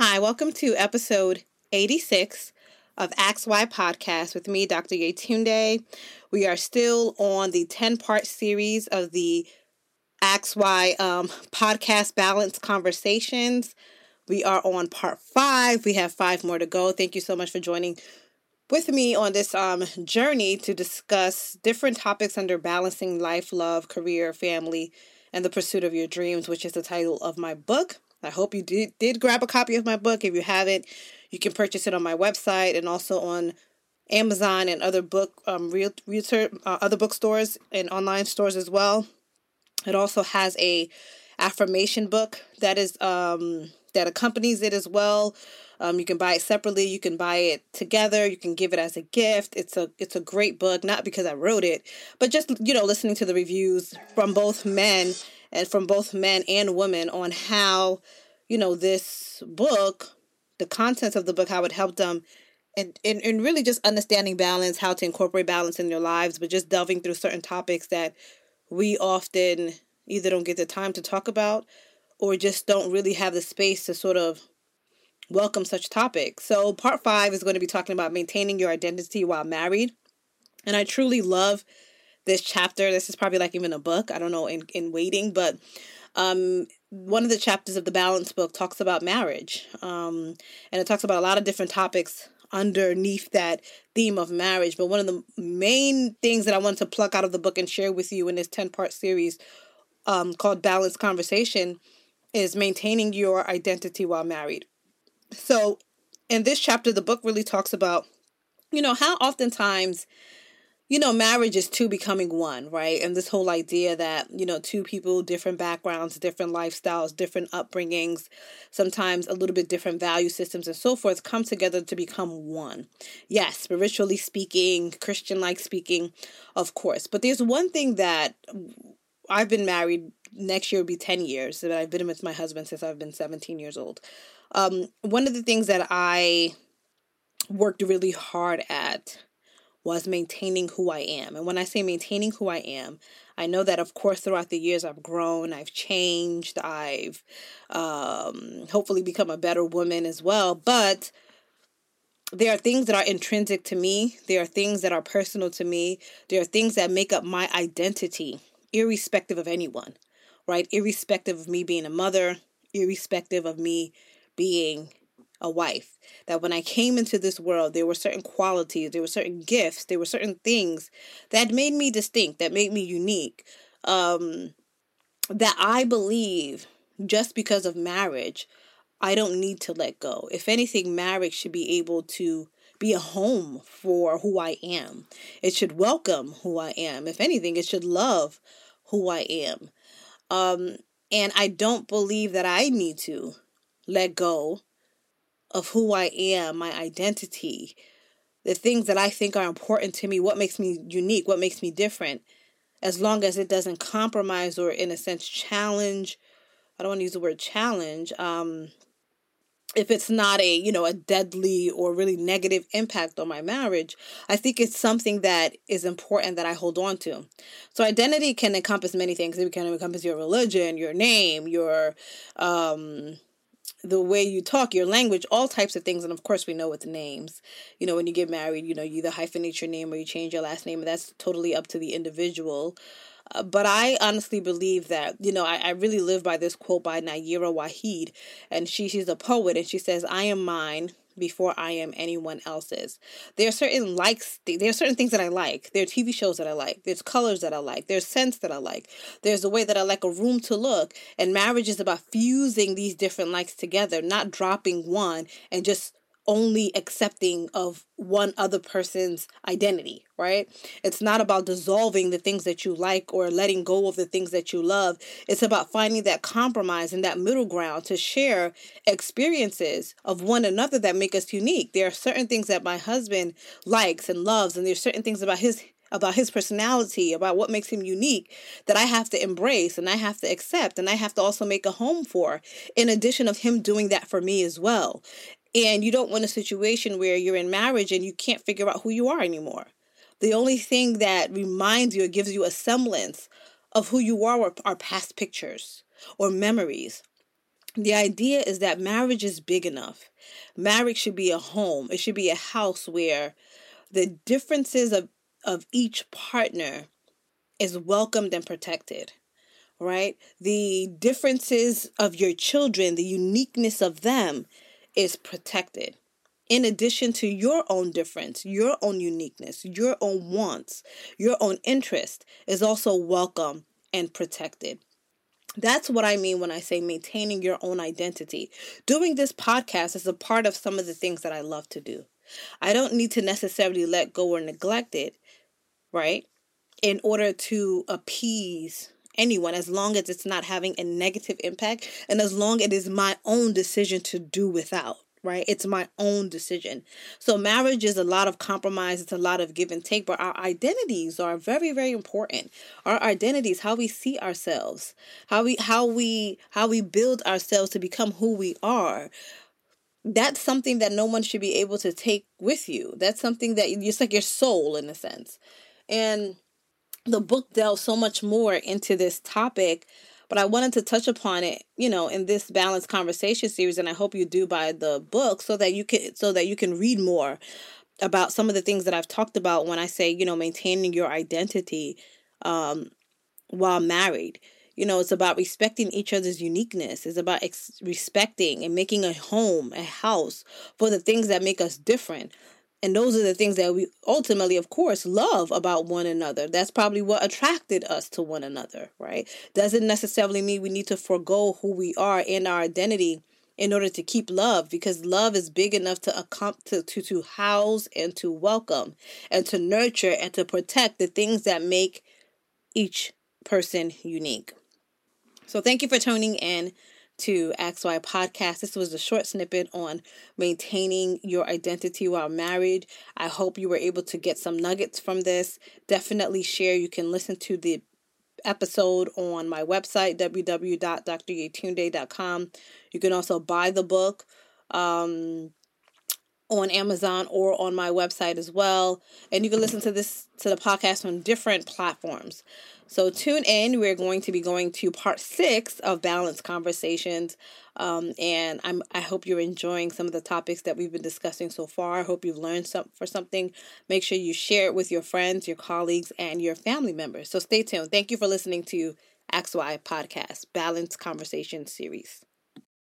Hi, welcome to episode 86 of Ask Why podcast with me, Dr. Yetunde. We are still on the 10 part series of the Ask Why um, podcast balance conversations. We are on part five. We have five more to go. Thank you so much for joining with me on this um, journey to discuss different topics under balancing life, love, career, family, and the pursuit of your dreams, which is the title of my book. I hope you did, did grab a copy of my book. If you haven't, you can purchase it on my website and also on Amazon and other book um real, real uh, other bookstores and online stores as well. It also has a affirmation book that is um that accompanies it as well. Um, you can buy it separately. You can buy it together. You can give it as a gift. It's a it's a great book, not because I wrote it, but just you know listening to the reviews from both men and from both men and women on how you know this book the contents of the book, how it helped them and, and, and really just understanding balance, how to incorporate balance in their lives, but just delving through certain topics that we often either don't get the time to talk about or just don't really have the space to sort of welcome such topics. So, part five is going to be talking about maintaining your identity while married. And I truly love this chapter. This is probably like even a book, I don't know, in, in waiting, but um, one of the chapters of the balance book talks about marriage um, and it talks about a lot of different topics underneath that theme of marriage but one of the main things that i wanted to pluck out of the book and share with you in this 10 part series um, called balanced conversation is maintaining your identity while married so in this chapter the book really talks about you know how oftentimes you know, marriage is two becoming one, right? And this whole idea that, you know, two people, different backgrounds, different lifestyles, different upbringings, sometimes a little bit different value systems and so forth come together to become one. Yes, spiritually speaking, Christian like speaking, of course. But there's one thing that I've been married, next year will be 10 years, that I've been with my husband since I've been 17 years old. Um, one of the things that I worked really hard at was maintaining who I am. And when I say maintaining who I am, I know that, of course, throughout the years, I've grown, I've changed, I've um, hopefully become a better woman as well. But there are things that are intrinsic to me, there are things that are personal to me, there are things that make up my identity, irrespective of anyone, right? Irrespective of me being a mother, irrespective of me being a wife. That when I came into this world, there were certain qualities, there were certain gifts, there were certain things that made me distinct, that made me unique. Um, that I believe just because of marriage, I don't need to let go. If anything, marriage should be able to be a home for who I am. It should welcome who I am. If anything, it should love who I am. Um, and I don't believe that I need to let go of who I am, my identity, the things that I think are important to me, what makes me unique, what makes me different, as long as it doesn't compromise or, in a sense, challenge. I don't want to use the word challenge. Um, if it's not a you know a deadly or really negative impact on my marriage i think it's something that is important that i hold on to so identity can encompass many things it can encompass your religion your name your um the way you talk, your language, all types of things. And of course, we know with names, you know, when you get married, you know, you either hyphenate your name or you change your last name, and that's totally up to the individual. Uh, but I honestly believe that, you know, I, I really live by this quote by Nayyirah Waheed, and she she's a poet, and she says, "I am mine." Before I am anyone else's. There are certain likes, there are certain things that I like. There are TV shows that I like. There's colors that I like. There's scents that I like. There's a way that I like a room to look. And marriage is about fusing these different likes together, not dropping one and just only accepting of one other person's identity, right? It's not about dissolving the things that you like or letting go of the things that you love. It's about finding that compromise and that middle ground to share experiences of one another that make us unique. There are certain things that my husband likes and loves, and there's certain things about his about his personality, about what makes him unique that I have to embrace and I have to accept and I have to also make a home for, in addition of him doing that for me as well. And you don't want a situation where you're in marriage and you can't figure out who you are anymore. The only thing that reminds you or gives you a semblance of who you are are, past pictures or memories. the idea is that marriage is big enough. Marriage should be a home. It should be a house where the differences of, of each partner is welcomed and protected. Right? The differences of your children, the uniqueness of them is protected. In addition to your own difference, your own uniqueness, your own wants, your own interest is also welcome and protected. That's what I mean when I say maintaining your own identity. Doing this podcast is a part of some of the things that I love to do. I don't need to necessarily let go or neglect it, right? In order to appease anyone, as long as it's not having a negative impact and as long as it is my own decision to do without right? It's my own decision. So marriage is a lot of compromise, it's a lot of give and take, but our identities are very very important. Our identities, how we see ourselves, how we how we how we build ourselves to become who we are. That's something that no one should be able to take with you. That's something that it's like your soul in a sense. And the book delves so much more into this topic but I wanted to touch upon it, you know, in this balanced conversation series, and I hope you do buy the book so that you can so that you can read more about some of the things that I've talked about when I say, you know, maintaining your identity um, while married. You know, it's about respecting each other's uniqueness. It's about ex- respecting and making a home, a house for the things that make us different and those are the things that we ultimately of course love about one another. That's probably what attracted us to one another right? Doesn't necessarily mean we need to forego who we are and our identity in order to keep love because love is big enough to to, to to house and to welcome and to nurture and to protect the things that make each person unique. So thank you for tuning in to XY Podcast. This was a short snippet on maintaining your identity while married. I hope you were able to get some nuggets from this. Definitely share. You can listen to the episode on my website, www.dryetunde.com. You can also buy the book. Um, on Amazon or on my website as well. And you can listen to this to the podcast on different platforms. So tune in. We're going to be going to part six of Balanced Conversations. Um, and I'm I hope you're enjoying some of the topics that we've been discussing so far. I hope you've learned some for something. Make sure you share it with your friends, your colleagues, and your family members. So stay tuned. Thank you for listening to XY Podcast, Balanced Conversation Series.